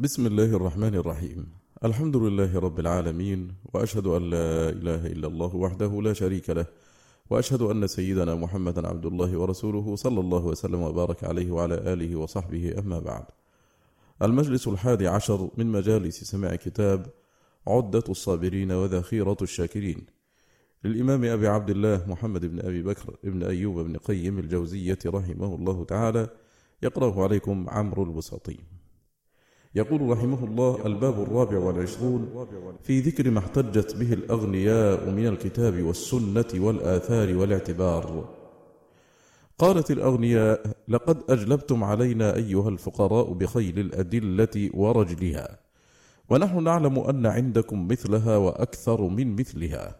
بسم الله الرحمن الرحيم. الحمد لله رب العالمين وأشهد أن لا إله إلا الله وحده لا شريك له وأشهد أن سيدنا محمدا عبد الله ورسوله صلى الله وسلم وبارك عليه وعلى آله وصحبه أما بعد. المجلس الحادي عشر من مجالس سماع كتاب عدة الصابرين وذخيرة الشاكرين للإمام أبي عبد الله محمد بن أبي بكر بن أيوب بن قيم الجوزية رحمه الله تعالى يقرأه عليكم عمرو البساطي. يقول رحمه الله الباب الرابع والعشرون في ذكر ما احتجت به الأغنياء من الكتاب والسنة والآثار والاعتبار. قالت الأغنياء لقد أجلبتم علينا أيها الفقراء بخيل الأدلة ورجلها ونحن نعلم أن عندكم مثلها وأكثر من مثلها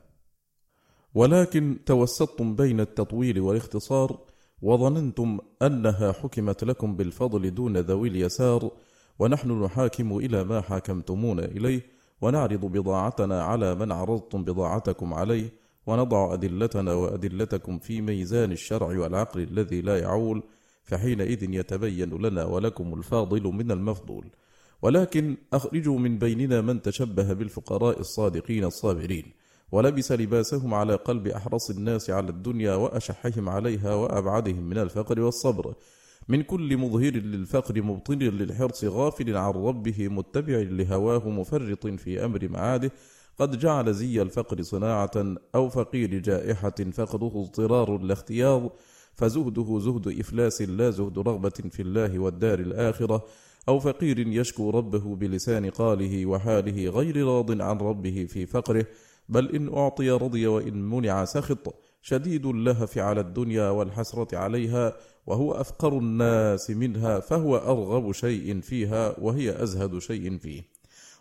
ولكن توسطتم بين التطويل والاختصار وظننتم أنها حكمت لكم بالفضل دون ذوي اليسار ونحن نحاكم إلى ما حاكمتمون إليه ونعرض بضاعتنا على من عرضتم بضاعتكم عليه ونضع أدلتنا وأدلتكم في ميزان الشرع والعقل الذي لا يعول فحينئذ يتبين لنا ولكم الفاضل من المفضول. ولكن أخرجوا من بيننا من تشبه بالفقراء الصادقين الصابرين ولبس لباسهم على قلب أحرص الناس على الدنيا وأشحهم عليها وأبعدهم من الفقر والصبر من كل مظهر للفقر مبطن للحرص غافل عن ربه متبع لهواه مفرط في أمر معاده. قد جعل زي الفقر صناعة أو فقير جائحة فقده اضطرار لا اختيار. فزهده زهد إفلاس لا زهد رغبة في الله والدار الآخرة. أو فقير يشكو ربه بلسان قاله وحاله غير راض عن ربه في فقره. بل إن أعطي رضي وإن منع سخط. شديد اللهف على الدنيا والحسرة عليها. وهو أفقر الناس منها فهو أرغب شيء فيها وهي أزهد شيء فيه.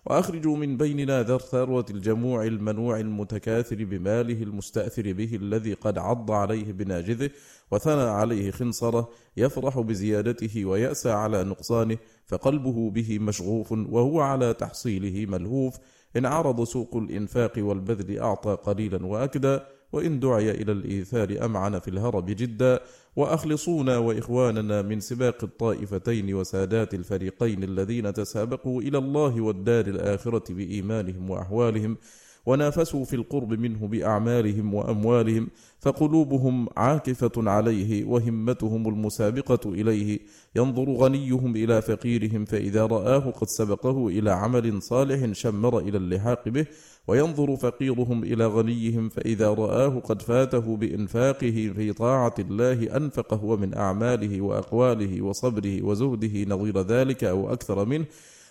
وأخرجوا من بيننا ذا الثروة الجموع المنوع المتكاثر بماله المستأثر به الذي قد عض عليه بناجذه وثنى عليه خنصره يفرح بزيادته ويأسى على نقصانه فقلبه به مشغوف وهو على تحصيله ملهوف. إن عرض سوق الإنفاق والبذل أعطى قليلا وأكدى وإن دعي إلى الإيثار أمعن في الهرب جدا وأخلصونا وإخواننا من سباق الطائفتين وسادات الفريقين الذين تسابقوا إلى الله والدار الآخرة بإيمانهم وأحوالهم ونافسوا في القرب منه بأعمالهم وأموالهم فقلوبهم عاكفة عليه وهمتهم المسابقة إليه. ينظر غنيهم إلى فقيرهم فإذا رآه قد سبقه إلى عمل صالح شمر إلى اللحاق به. وينظر فقيرهم إلى غنيهم فإذا رآه قد فاته بإنفاقه في طاعة الله أنفقه ومن أعماله وأقواله وصبره وزهده نظير ذلك أو أكثر منه.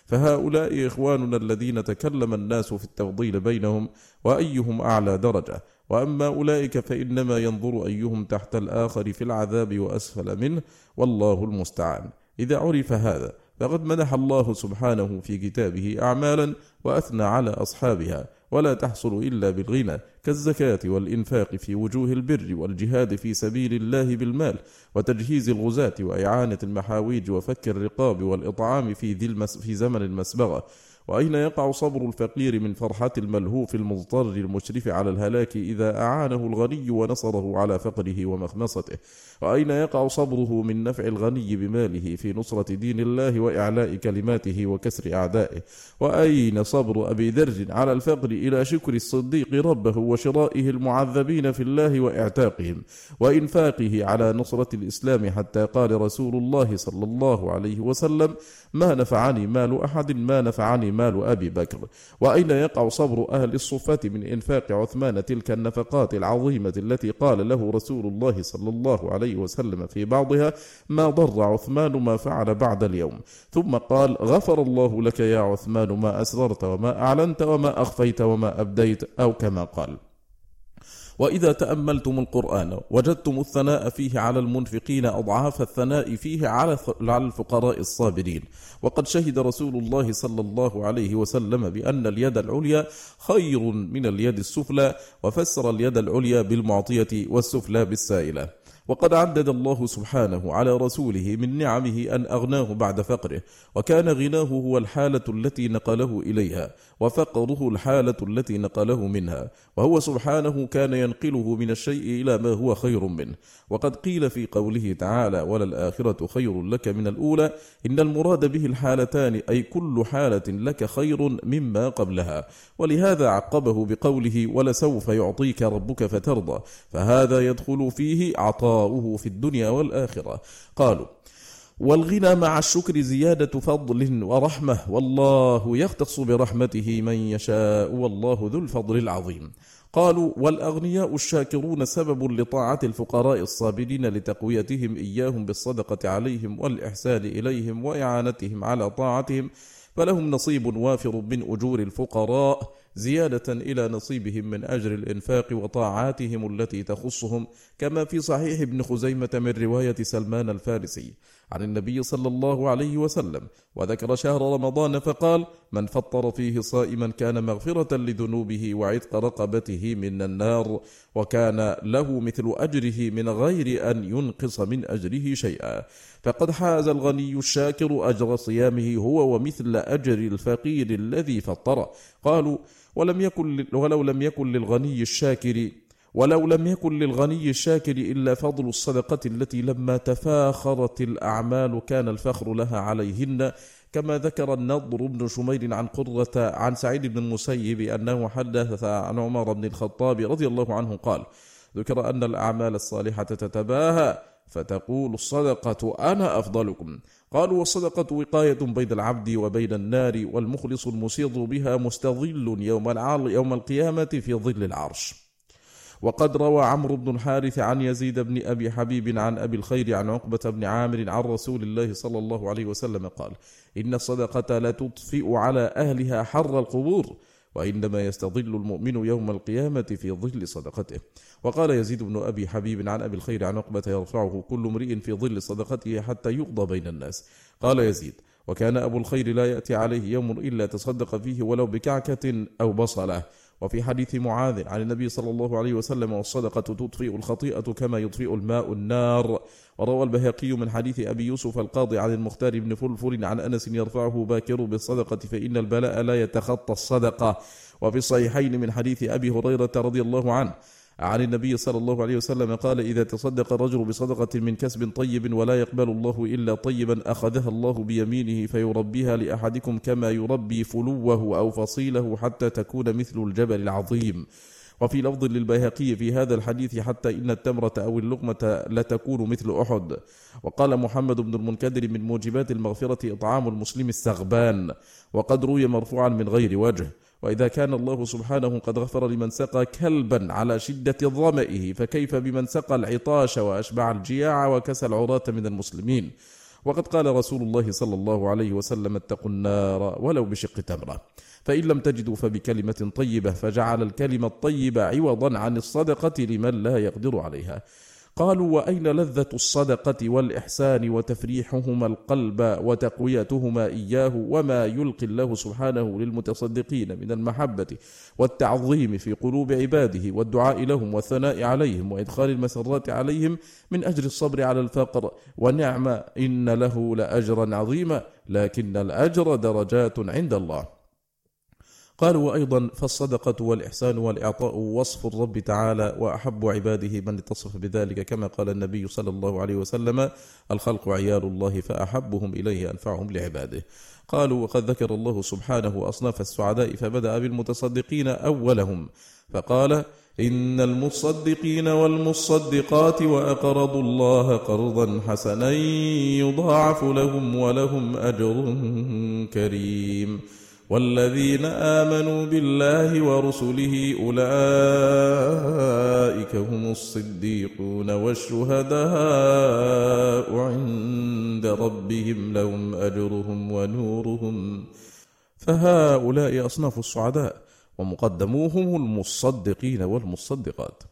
فهؤلاء إخواننا الذين تكلم الناس في التفضيل بينهم وأيهم أعلى درجة. وأما أولئك فإنما ينظر أيهم تحت الآخر في العذاب وأسفل منه والله المستعان. إذا عرف هذا فقد منح الله سبحانه في كتابه أعمالا وأثنى على أصحابها ولا تحصل إلا بالغنى كالزكاة والإنفاق في وجوه البر والجهاد في سبيل الله بالمال وتجهيز الغزاة وإعانة المحاويج وفك الرقاب والإطعام في, ذي المس في زمن المسبغة. وأين يقع صبر الفقير من فرحة الملهوف المضطر المشرف على الهلاك إذا أعانه الغني ونصره على فقره ومخمصته؟ وأين يقع صبره من نفع الغني بماله في نصرة دين الله وإعلاء كلماته وكسر أعدائه؟ وأين صبر أبي ذر على الفقر إلى شكر الصديق ربه وشرائه المعذبين في الله وإعتاقهم وإنفاقه على نصرة الإسلام حتى قال رسول الله صلى الله عليه وسلم ما نفعني مال أحد ما نفعني مال أبي بكر. وأين يقع صبر أهل الصفة من إنفاق عثمان تلك النفقات العظيمة التي قال له رسول الله صلى الله عليه وسلم في بعضها؟ ما ضر عثمان ما فعل بعد اليوم. ثم قال غفر الله لك يا عثمان ما أسررت وما أعلنت وما أخفيت وما أبديت أو كما قال. وإذا تأملتم القرآن وجدتم الثناء فيه على المنفقين أضعاف الثناء فيه على الفقراء الصابرين. وقد شهد رسول الله صلى الله عليه وسلم بأن اليد العليا خير من اليد السفلى وفسر اليد العليا بالمعطية والسفلى بالسائلة. وقد عدد الله سبحانه على رسوله من نعمه أن أغناه بعد فقره وكان غناه هو الحالة التي نقله إليها وفقره الحالة التي نقله منها وهو سبحانه كان ينقله من الشيء إلى ما هو خير منه. وقد قيل في قوله تعالى وللآخرة خير لك من الأولى إن المراد به الحالتان أي كل حالة لك خير مما قبلها ولهذا عقبه بقوله ولسوف يعطيك ربك فترضى فهذا يدخل فيه عطاؤه في الدنيا والآخرة. قالوا والغنى مع الشكر زيادة فضل ورحمة والله يختص برحمته من يشاء والله ذو الفضل العظيم. قالوا والأغنياء الشاكرون سبب لطاعة الفقراء الصابرين لتقويتهم إياهم بالصدقة عليهم والإحسان إليهم وإعانتهم على طاعتهم فلهم نصيب وافر من أجور الفقراء. زيادة إلى نصيبهم من أجر الإنفاق وطاعاتهم التي تخصهم كما في صحيح ابن خزيمة من رواية سلمان الفارسي عن النبي صلى الله عليه وسلم وذكر شهر رمضان فقال من فطر فيه صائما كان مغفرة لذنوبه وعتق رقبته من النار وكان له مثل أجره من غير أن ينقص من أجره شيئا. فقد حاز الغني الشاكر أجر صيامه هو ومثل أجر الفقير الذي فطر قالوا ولم يكن ولو لم يكن للغني الشاكر ولو لم يكن للغني الشاكر إلا فضل الصدقة التي لما تفاخرت الأعمال كان الفخر لها عليهن. كما ذكر النضر بن شمير عن قرة عن سعيد بن المسيب أنه حدث عن عمر بن الخطاب رضي الله عنه قال ذكر أن الأعمال الصالحة تتباهى فتقول الصدقة أنا أفضلكم. قالوا والصدقة وقاية بين العبد وبين النار والمخلص المسير بها مستظل يوم, يوم القيامة في ظل العرش. وقد روى عمرو بن الحارث عن يزيد بن أبي حبيب عن أبي الخير عن عقبة بن عامر عن رسول الله صلى الله عليه وسلم قال إن الصدقة لتطفئ على أهلها حر القبور وإنما يستظل المؤمن يوم القيامة في ظل صدقته. وقال يزيد بن أبي حبيب عن أبي الخير عن عقبة يرفعه كل امرئ في ظل صدقته حتى يقضى بين الناس. قال يزيد وكان أبو الخير لا يأتي عليه يوم إلا تصدق فيه ولو بكعكة أو بصلة. وفي حديث معاذ عن النبي صلى الله عليه وسلم والصدقة تطفئ الخطيئة كما يطفئ الماء النار. وروى البهقي من حديث أبي يوسف القاضي عن المختار بن فلفل عن أنس يرفعه باكر بالصدقة فإن البلاء لا يتخطى الصدقة. وفي الصحيحين من حديث أبي هريرة رضي الله عنه عن النبي صلى الله عليه وسلم قال إذا تصدق الرجل بصدقة من كسب طيب ولا يقبل الله إلا طيبا أخذها الله بيمينه فيربيها لأحدكم كما يربي فلوه أو فصيله حتى تكون مثل الجبل العظيم. وفي لفظ للبيهقي في هذا الحديث حتى إن التمرة أو اللقمة لتكون مثل أحد. وقال محمد بن المنكدر من موجبات المغفرة إطعام المسلم السغبان وقد روي مرفوعا من غير وجه. وإذا كان الله سبحانه قد غفر لمن سقى كلبا على شدة ظمئه فكيف بمن سقى العطاش وأشبع الجياع وكسى العراة من المسلمين؟ وقد قال رسول الله صلى الله عليه وسلم اتقوا النار ولو بشق تمرة. فإن لم تجدوا فبكلمة طيبة فجعل الكلمة الطيبة عوضا عن الصدقة لمن لا يقدر عليها. قالوا وأين لذة الصدقة والإحسان وتفريحهما القلب وتقويتهما إياه وما يلقي الله سبحانه للمتصدقين من المحبة والتعظيم في قلوب عباده والدعاء لهم والثناء عليهم وإدخال المسرات عليهم من اجر الصبر على الفقر ونعم إن له لأجرا عظيما لكن الأجر درجات عند الله. قالوا وأيضا فالصدقة والإحسان والإعطاء وصف الرب تعالى وأحب عباده من اتصف بذلك كما قال النبي صلى الله عليه وسلم الخلق عيال الله فأحبهم إليه أنفعهم لعباده. قالوا وقد ذكر الله سبحانه أصناف السعداء فبدأ بالمتصدقين أولهم فقال إن المصدقين والمصدقات وأقرضوا الله قرضا حسنا يضاعف لهم ولهم أجر كريم. والذين آمنوا بالله ورسله أولئك هم الصديقون والشهداء عند ربهم لهم أجرهم ونورهم. فهؤلاء أصناف السعداء ومقدموهم المصدقين والمصدقات.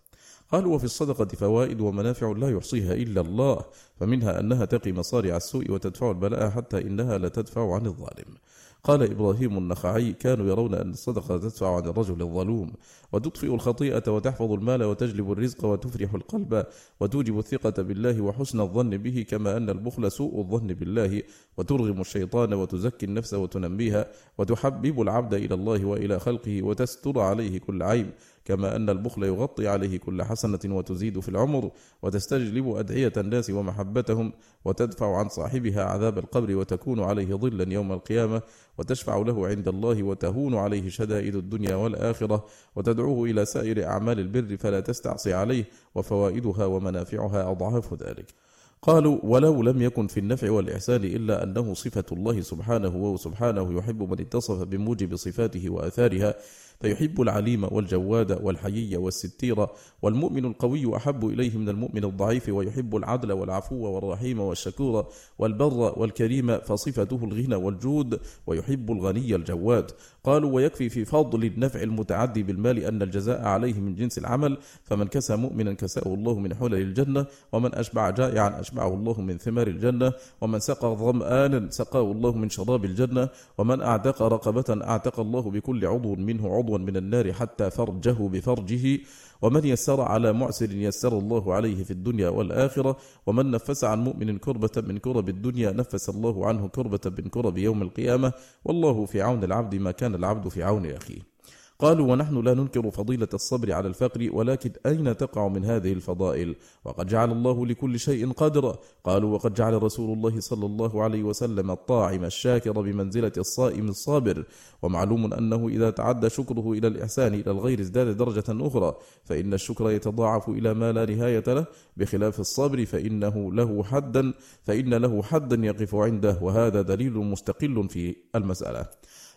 قالوا وفي الصدقة فوائد ومنافع لا يحصيها إلا الله فمنها أنها تقي مصارع السوء وتدفع البلاء حتى إنها لتدفع عن الظالم. قال إبراهيم النخعي كانوا يرون أن الصدقة تدفع عن الرجل الظلوم وتطفئ الخطيئة وتحفظ المال وتجلب الرزق وتفرح القلب وتوجب الثقة بالله وحسن الظن به كما أن البخل سوء الظن بالله وترغم الشيطان وتزكي النفس وتنميها وتحبب العبد إلى الله وإلى خلقه وتستر عليه كل عيب كما أن البخل يغطي عليه كل حسنة وتزيد في العمر وتستجلب أدعية الناس ومحبتهم وتدفع عن صاحبها عذاب القبر وتكون عليه ظلا يوم القيامة وتشفع له عند الله وتهون عليه شدائد الدنيا والآخرة وتدعوه إلى سائر أعمال البر فلا تستعصي عليه وفوائدها ومنافعها أضعاف ذلك. قالوا ولو لم يكن في النفع والإحسان إلا أنه صفة الله سبحانه وسبحانه يحب من اتصف بموجب صفاته وآثارها فيحب العليم والجواد والحيي والستير والمؤمن القوي أحب إليه من المؤمن الضعيف ويحب العدل والعفو والرحيم والشكور والبر والكريم فصفته الغنى والجود ويحب الغني الجواد. قالوا ويكفي في فضل النفع المتعدي بالمال أن الجزاء عليه من جنس العمل فمن كسى مؤمنا كساه الله من حلل الجنة ومن أشبع جائعا أشبعه الله من ثمار الجنة ومن سقى ظمآنا سقاه الله من شراب الجنة ومن أعتق رقبة أعتق الله بكل عضو منه عضوا من النار حتى فرجه بفرجه ومن يسر على معسر يسر الله عليه في الدنيا والآخرة. ومن نفس عن مؤمن كربة من كرب الدنيا نفس الله عنه كربة من كرب يوم القيامة. والله في عون العبد ما كان العبد في عون أخيه. قالوا ونحن لا ننكر فضيلة الصبر على الفقر ولكن أين تقع من هذه الفضائل؟ وقد جعل الله لكل شيء قدرا. قالوا وقد جعل رسول الله صلى الله عليه وسلم الطاعم الشاكر بمنزلة الصائم الصابر. ومعلوم أنه إذا تعدى شكره إلى الإحسان إلى الغير ازداد درجة أخرى فإن الشكر يتضاعف إلى ما لا نهاية له. بخلاف الصبر فإنه له حدا فإن له حدا يقف عنده وهذا دليل مستقل في المسألة.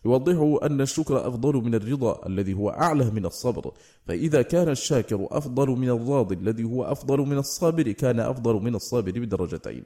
يوضحه أن الشكر أفضل من الرضا الذي هو أعلى من الصبر. فإذا كان الشاكر أفضل من الراضي الذي هو أفضل من الصابر كان أفضل من الصابر بدرجتين.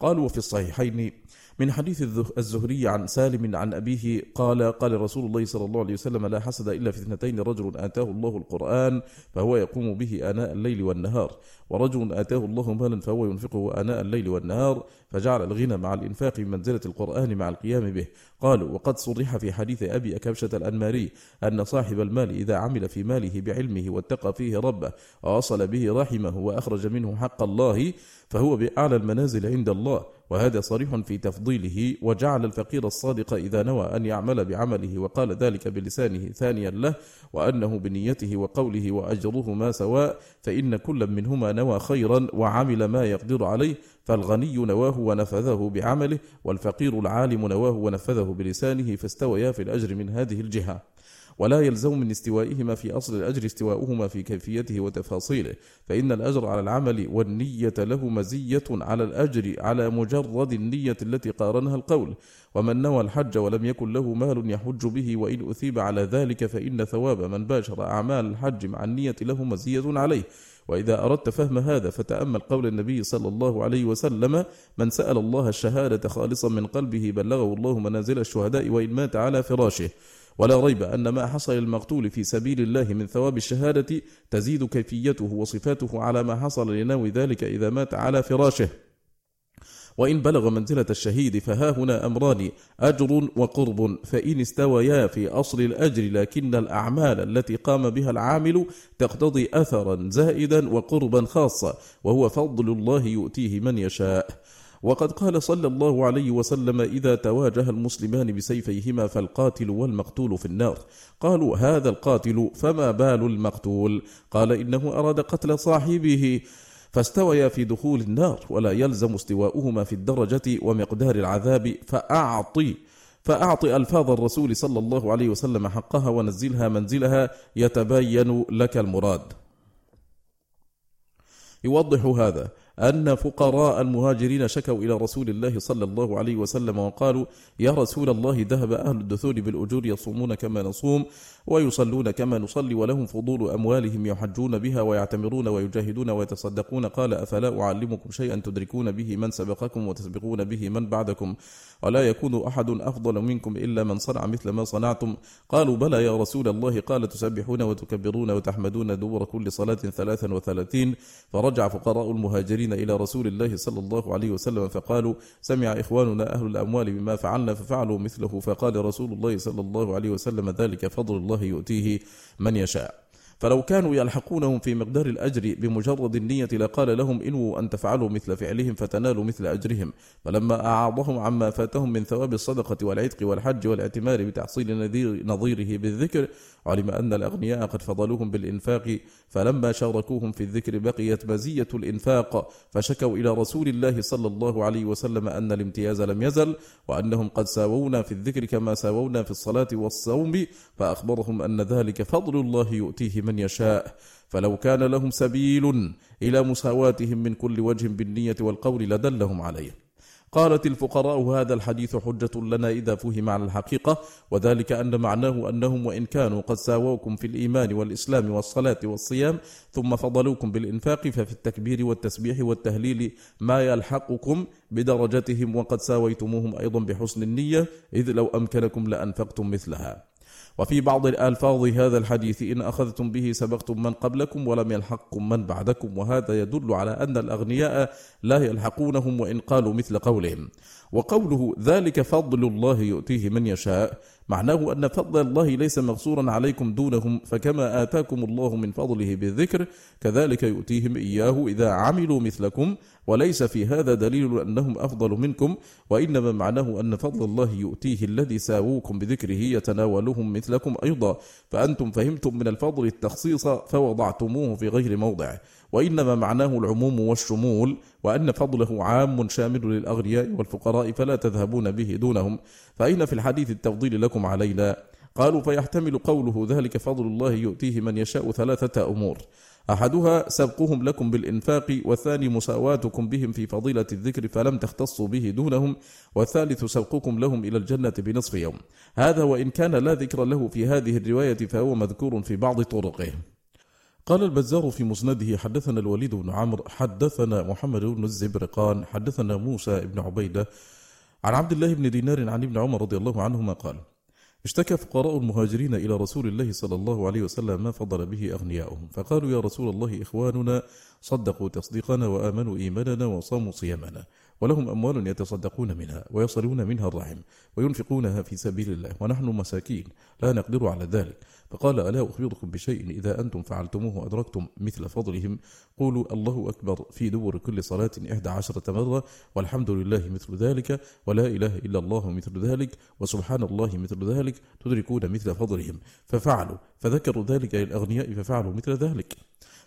قالوا في الصحيحين من حديث الزهري عن سالم عن أبيه قال قال رسول الله صلى الله عليه وسلم لا حسد إلا في اثنتين رجل آتاه الله القرآن فهو يقوم به آناء الليل والنهار ورجل آتاه الله مالا فهو ينفقه آناء الليل والنهار فجعل الغنى مع الإنفاق بمنزلة القرآن مع القيام به. قالوا وقد صرح في حديث أبي أكبشة الأنماري أن صاحب المال إذا عمل في ماله بعلمه واتقى فيه ربه ووصل به رحمه وأخرج منه حق الله فهو بأعلى المنازل عند الله وهذا صريح في تفضيله وجعل الفقير الصادق إذا نوى أن يعمل بعمله وقال ذلك بلسانه ثانيا له وأنه بنيته وقوله وأجرهما سواء فإن كل منهما نوى خيرا وعمل ما يقدر عليه فالغني نواه ونفذه بعمله والفقير العالم نواه ونفذه بلسانه فاستويا في الأجر من هذه الجهة. ولا يلزم من استوائهما في أصل الأجر استواؤهما في كيفيته وتفاصيله فإن الأجر على العمل والنية له مزية على الأجر على مجرد النية التي قارنها القول ومن نوى الحج ولم يكن له مال يحج به وإن أثيب على ذلك فإن ثواب من باشر أعمال الحج مع النية له مزية عليه. وإذا أردت فهم هذا فتأمل قول النبي صلى الله عليه وسلم من سأل الله الشهادة خالصا من قلبه بلغه الله منازل الشهداء وإن مات على فراشه ولا ريب أن ما حصل للمقتول في سبيل الله من ثواب الشهادة تزيد كيفيته وصفاته على ما حصل لناوي ذلك إذا مات على فراشه. وإن بلغ منزلة الشهيد فها هنا أمران أجر وقرب فإن استويا في أصل الأجر لكن الأعمال التي قام بها العامل تقتضي أثرا زائدا وقربا خاصا وهو فضل الله يؤتيه من يشاء. وقد قال صلى الله عليه وسلم إذا تواجه المسلمان بسيفيهما فالقاتل والمقتول في النار. قالوا هذا القاتل فما بال المقتول؟ قال إنه أراد قتل صاحبه فاستويا في دخول النار ولا يلزم استواؤهما في الدرجة ومقدار العذاب فأعطي فأعطي ألفاظ الرسول صلى الله عليه وسلم حقها ونزلها منزلها يتبين لك المراد. يوضح هذا. أن فقراء المهاجرين شكوا إلى رسول الله صلى الله عليه وسلم وقالوا يا رسول الله ذهب أهل الدثور بالأجور يصومون كما نصوم ويصلون كما نصلي ولهم فضول أموالهم يحجون بها ويعتمرون ويجاهدون ويتصدقون. قال أفلا أعلمكم شيئا تدركون به من سبقكم وتسبقون به من بعدكم؟ ولا يكون أحد أفضل منكم إلا من صنع مثل ما صنعتم؟ قالوا بلى يا رسول الله قال تسبحون وتكبرون وتحمدون دور كل صلاة ثلاثا وثلاثين. فرجع فقراء المهاجرين المهاجرين إلى رسول الله صلى الله عليه وسلم فقالوا سمع إخواننا أهل الأموال بما فعلنا ففعلوا مثله. فقال رسول الله صلى الله عليه وسلم ذلك فضل الله يؤتيه من يشاء. فلو كانوا يلحقونهم في مقدار الأجر بمجرد النية لقال لهم إنوا أن تفعلوا مثل فعلهم فتنالوا مثل أجرهم. فلما أعاضهم عما فاتهم من ثواب الصدقة والعتق والحج والاعتمار بتحصيل نظيره بالذكر علم أن الأغنياء قد فضلوهم بالإنفاق. فلما شاركوهم في الذكر بقيت مزية الإنفاق. فشكوا إلى رسول الله صلى الله عليه وسلم أن الامتياز لم يزل وأنهم قد ساوونا في الذكر كما ساوونا في الصلاة والصوم. فأخبرهم أن ذلك فضل الله يؤتيه من يشاء. فلو كان لهم سبيل إلى مساواتهم من كل وجه بالنية والقول لدلهم عليه. قالت الفقراء هذا الحديث حجة لنا إذا فهم على الحقيقة وذلك أن معناه أنهم وإن كانوا قد ساووكم في الإيمان والإسلام والصلاة والصيام ثم فضلوكم بالإنفاق ففي التكبير والتسبيح والتهليل ما يلحقكم بدرجتهم وقد ساويتموهم أيضا بحسن النية إذ لو أمكنكم لأنفقتم مثلها. وفي بعض الألفاظ هذا الحديث إن أخذتم به سبقتم من قبلكم ولم يلحقكم من بعدكم وهذا يدل على أن الأغنياء لا يلحقونهم وإن قالوا مثل قولهم. وقوله ذلك فضل الله يؤتيه من يشاء معناه أن فضل الله ليس مغصورا عليكم دونهم فكما آتاكم الله من فضله بالذكر كذلك يؤتيهم إياه إذا عملوا مثلكم وليس في هذا دليل أنهم أفضل منكم وإنما معناه أن فضل الله يؤتيه الذي ساووكم بذكره يتناولهم مثلكم أيضا فأنتم فهمتم من الفضل التخصيص فوضعتموه في غير موضعه وإنما معناه العموم والشمول وأن فضله عام شامل للأغنياء والفقراء فلا تذهبون به دونهم. فأين في الحديث التفضيل لكم علينا؟ قالوا فيحتمل قوله ذلك فضل الله يؤتيه من يشاء ثلاثة أمور. أحدها سبقهم لكم بالإنفاق والثاني مساواتكم بهم في فضيلة الذكر فلم تختصوا به دونهم والثالث سبقكم لهم إلى الجنة بنصف يوم. هذا وإن كان لا ذكر له في هذه الرواية فهو مذكور في بعض طرقه. قال البزار في مسنده حدثنا الوليد بن عمرو حدثنا محمد بن الزبرقان حدثنا موسى بن عبيدة عن عبد الله بن دينار عن ابن عمر رضي الله عنهما قال اشتكى فقراء المهاجرين إلى رسول الله صلى الله عليه وسلم ما فضل به أغنياؤهم فقالوا يا رسول الله إخواننا صدقوا تصديقنا وآمنوا إيماننا وصاموا صيامنا. ولهم أموال يتصدقون منها ويصلون منها الرحم وينفقونها في سبيل الله ونحن مساكين لا نقدر على ذلك. فقال ألا أخبركم بشيء إذا أنتم فعلتموه أدركتم مثل فضلهم؟ قولوا الله أكبر في دبر كل صلاة إحدى عشرة مرة والحمد لله مثل ذلك ولا إله إلا الله مثل ذلك وسبحان الله مثل ذلك تدركون مثل فضلهم. ففعلوا فذكروا ذلك للأغنياء ففعلوا مثل ذلك.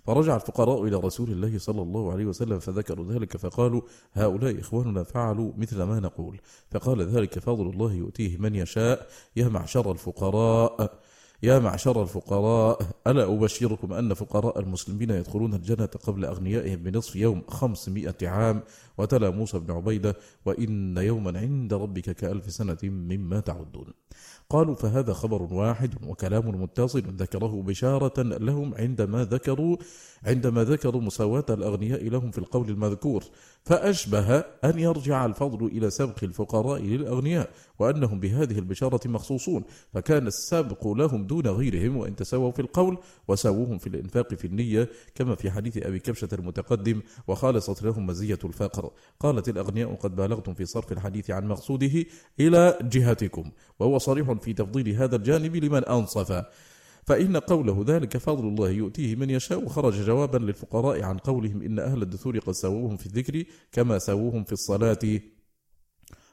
فرجع الفقراء إلى رسول الله صلى الله عليه وسلم فذكروا ذلك فقالوا هؤلاء إخواننا فعلوا مثل ما نقول. فقال ذلك فضل الله يؤتيه من يشاء. يا معشر الفقراء يا معشر الفقراء ألا أبشركم أن فقراء المسلمين يدخلون الجنة قبل أغنيائهم بنصف يوم خمسمائة عام؟ وتلا موسى بن عبيدة وإن يوما عند ربك كألف سنة مما تعدون. قالوا فهذا خبر واحد وكلام متصل ذكره بشارة لهم عندما ذكروا عندما ذكروا مساواة الأغنياء لهم في القول المذكور. فأشبه أن يرجع الفضل إلى سبق الفقراء للأغنياء وأنهم بهذه البشارة مخصوصون فكان السابق لهم دون غيرهم وإن تساووا في القول وساووهم في الإنفاق في النية كما في حديث أبي كبشة المتقدم وخالصت لهم مزية الفقر. قالت الأغنياء قد بالغتم في صرف الحديث عن مقصوده إلى جهتكم. وهو صريح في تفضيل هذا الجانب لمن أنصف. فإن قوله ذلك فضل الله يؤتيه من يشاء خرج جوابا للفقراء عن قولهم إن أهل الدثور قد سووهم في الذكر كما سووهم في الصلاة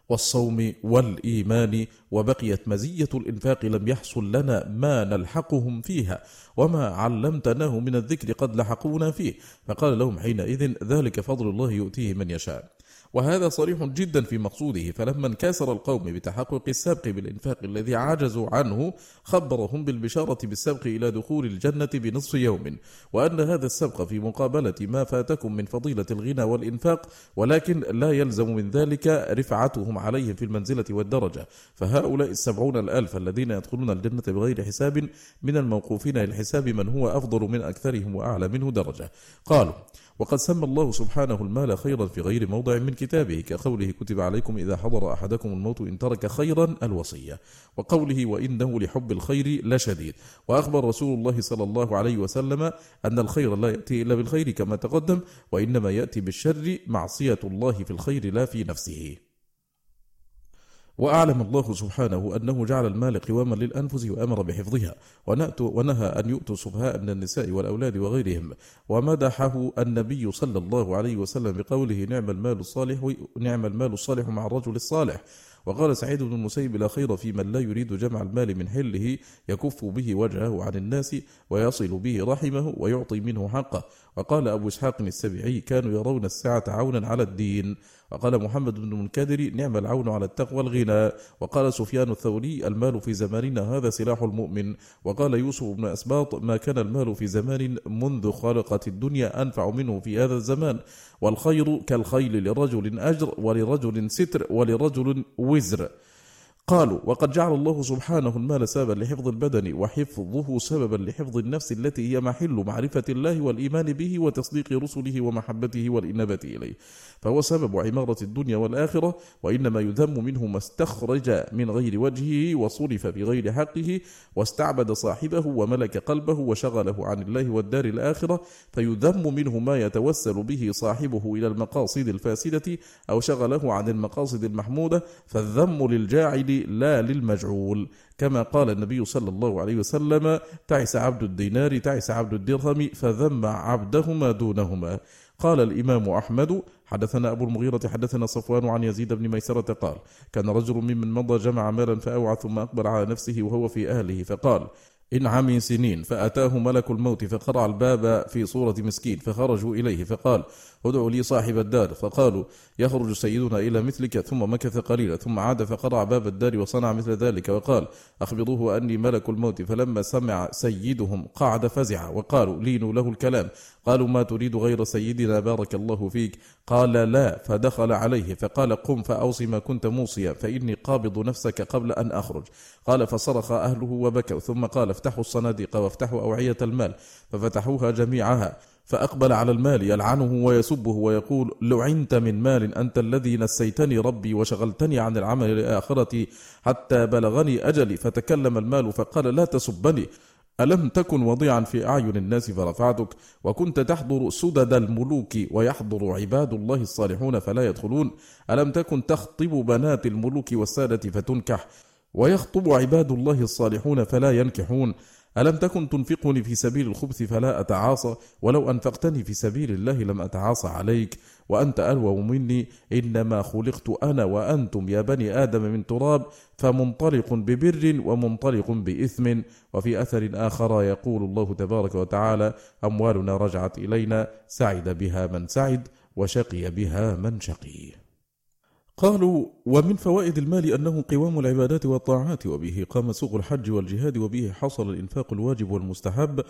والصوم والإيمان وبقيت مزية الإنفاق لم يحصل لنا ما نلحقهم فيها وما علمتناه من الذكر قد لحقونا فيه. فقال لهم حينئذ ذلك فضل الله يؤتيه من يشاء. وهذا صريح جدا في مقصوده فلما انكسر القوم بتحقق السبق بالإنفاق الذي عجزوا عنه خبرهم بالبشارة بالسبق إلى دخول الجنة بنصف يوم. وأن هذا السبق في مقابلة ما فاتكم من فضيلة الغنى والإنفاق ولكن لا يلزم من ذلك رفعتهم عليهم في المنزلة والدرجة. فهؤلاء السبعون الألف الذين يدخلون الجنة بغير حساب من الموقوفين للحساب من هو أفضل من أكثرهم وأعلى منه درجة. قالوا وقد سمى الله سبحانه المال خيرا في غير موضع من كتابه كقوله كتب عليكم إذا حضر أحدكم الموت إن ترك خيرا الوصية وقوله وإنه لحب الخير لشديد. وأخبر رسول الله صلى الله عليه وسلم أن الخير لا يأتي إلا بالخير كما تقدم وإنما يأتي بالشر معصية الله في الخير لا في نفسه. وأعلم الله سبحانه أنه جعل المال قواما للأنفس وأمر بحفظها. ونهى أن يؤتوا السفهاء من النساء والأولاد وغيرهم. ومدحه النبي صلى الله عليه وسلم بقوله نعم المال الصالح نعم المال الصالح مع الرجل الصالح. وقال سعيد بن المسيب لا خير في من لا يريد جمع المال من حله يكف به وجهه عن الناس ويصل به رحمه ويعطي منه حقه. وقال أبو إسحاق السبيعي كانوا يرون الساعة عونا على الدين. وقال محمد بن المنكدر نعم العون على التقوى الغنى وقال سفيان الثوري المال في زماننا هذا سلاح المؤمن. وقال يوسف بن أسباط ما كان المال في زمان منذ خلقت الدنيا أنفع منه في هذا الزمان. والخير كالخيل لرجل أجر ولرجل ستر ولرجل وزر. قالوا وقد جعل الله سبحانه المال سببا لحفظ البدن وحفظه سببا لحفظ النفس التي هي محل معرفة الله والإيمان به وتصديق رسله ومحبته والإنابة إليه. فهو سبب عمارة الدنيا والآخرة وإنما يذم منه ما استخرج من غير وجهه وصرف بغير حقه واستعبد صاحبه وملك قلبه وشغله عن الله والدار الآخرة فيذم منه ما يتوسل به صاحبه إلى المقاصد الفاسدة أو شغله عن المقاصد المحمودة فالذم للجاعل لا للمجعول. كما قال النبي صلى الله عليه وسلم تعس عبد الدينار تعس عبد الدرهم فذم عبدهما دونهما. قال الإمام أحمد حدثنا أبو المغيرة حدثنا صفوان عن يزيد بن ميسرة قال كان رجل ممن مضى جمع مالا فأوعى ثم أقبل على نفسه وهو في أهله فقال إن عمي سنين فأتاه ملك الموت فقرع الباب في صورة مسكين فخرجوا إليه فقال ادعوا لي صاحب الدار. فقالوا يخرج سيدنا إلى مثلك ثم مكث قليلا ثم عاد فقرع باب الدار وصنع مثل ذلك وقال أخبروه أني ملك الموت. فلما سمع سيدهم قعد فزع وقالوا لينوا له الكلام. قالوا ما تريد غير سيدنا بارك الله فيك. قال لا فدخل عليه فقال قم فأوصي ما كنت موصيا فإني قابض نفسك قبل أن أخرج. قال فصرخ أهله وبكوا ثم قال افتحوا الصناديق وافتحوا أوعية المال. ففتحوها جميعها. فأقبل على المال يلعنه ويسبه ويقول لعنت من مال أنت الذي نسيتني ربي وشغلتني عن العمل لآخرتي حتى بلغني أجلي فتكلم المال فقال لا تسبني. ألم تكن وضيعا في أعين الناس فرفعتك؟ وكنت تحضر سدد الملوك ويحضر عباد الله الصالحون فلا يدخلون. ألم تكن تخطب بنات الملوك والسادة فتنكح؟ ويخطب عباد الله الصالحون فلا ينكحون. ألم تكن تنفقني في سبيل الخبث فلا أتعاصى؟ ولو أنفقتني في سبيل الله لم أتعاصى عليك. وأنت ألوى مني إنما خلقت أنا وأنتم يا بني آدم من تراب فمنطلق ببر ومنطلق بإثم. وفي أثر آخر يقول الله تبارك وتعالى أموالنا رجعت إلينا سعد بها من سعد وشقي بها من شقي. قالوا ومن فوائد المال أنه قوام العبادات والطاعات وبه قام سوق الحج والجهاد وبه حصل الإنفاق الواجب والمستحب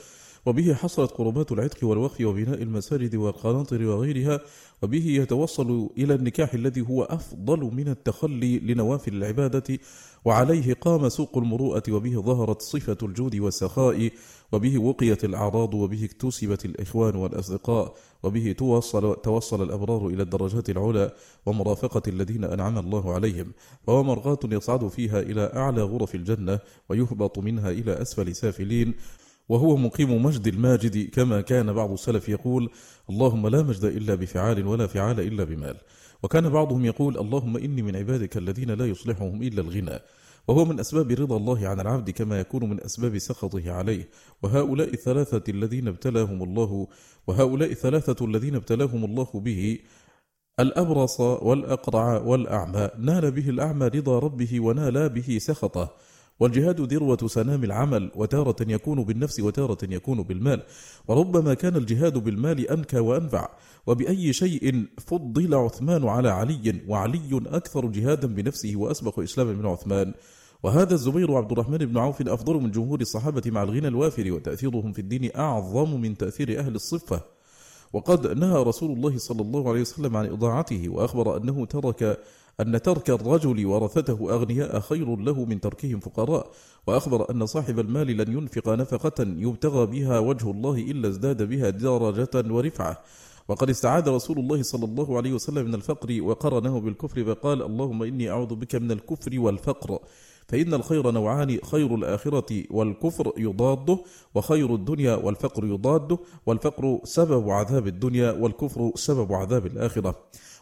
وبه حصلت قربات العتق والوقف وبناء المساجد والقناطر وغيرها وبه يتوصل إلى النكاح الذي هو أفضل من التخلي لنوافل العبادة وعليه قام سوق المروءة وبه ظهرت صفة الجود والسخاء وبه وقيت الأعراض وبه اكتسبت الإخوان والأصدقاء. وبه توصل, توصل الأبرار إلى الدرجات العلى ومرافقة الذين أنعم الله عليهم وهو مرغاة يصعد فيها إلى أعلى غرف الجنة ويهبط منها إلى أسفل سافلين وهو مقيم مجد الماجد كما كان بعض السلف يقول اللهم لا مجد إلا بفعال ولا فعال إلا بمال. وكان بعضهم يقول اللهم إني من عبادك الذين لا يصلحهم إلا الغنى. وهو من أسباب رضا الله عن العبد كما يكون من أسباب سخطه عليه. وهؤلاء الثلاثة الذين ابتلاهم الله وهؤلاء الثلاثة الذين ابتلاهم الله به الأبرص والأقرع والأعمى. نال به الأعمى رضا ربه ونال به سخطه. والجهاد ذروة سنام العمل وتارة يكون بالنفس وتارة يكون بالمال. وربما كان الجهاد بالمال أنكى وأنفع. وبأي شيء فضل عثمان على علي وعلي أكثر جهادا بنفسه وأسبق إسلاما من عثمان. وهذا الزبير عبد الرحمن بن عوف أفضل من جمهور الصحابة مع الغنى الوافر وتأثيرهم في الدين أعظم من تأثير أهل الصفة. وقد نهى رسول الله صلى الله عليه وسلم عن إضاعته وأخبر أنه ترك أن ترك الرجل ورثته أغنياء خير له من تركهم فقراء. وأخبر أن صاحب المال لن ينفق نفقة يبتغى بها وجه الله إلا ازداد بها درجة ورفعة. وقد استعاد رسول الله صلى الله عليه وسلم من الفقر وقرنه بالكفر فقال اللهم إني أعوذ بك من الكفر والفقر. فإن الخير نوعان خير الآخرة والكفر يضاده وخير الدنيا والفقر يضاده والفقر سبب عذاب الدنيا والكفر سبب عذاب الآخرة.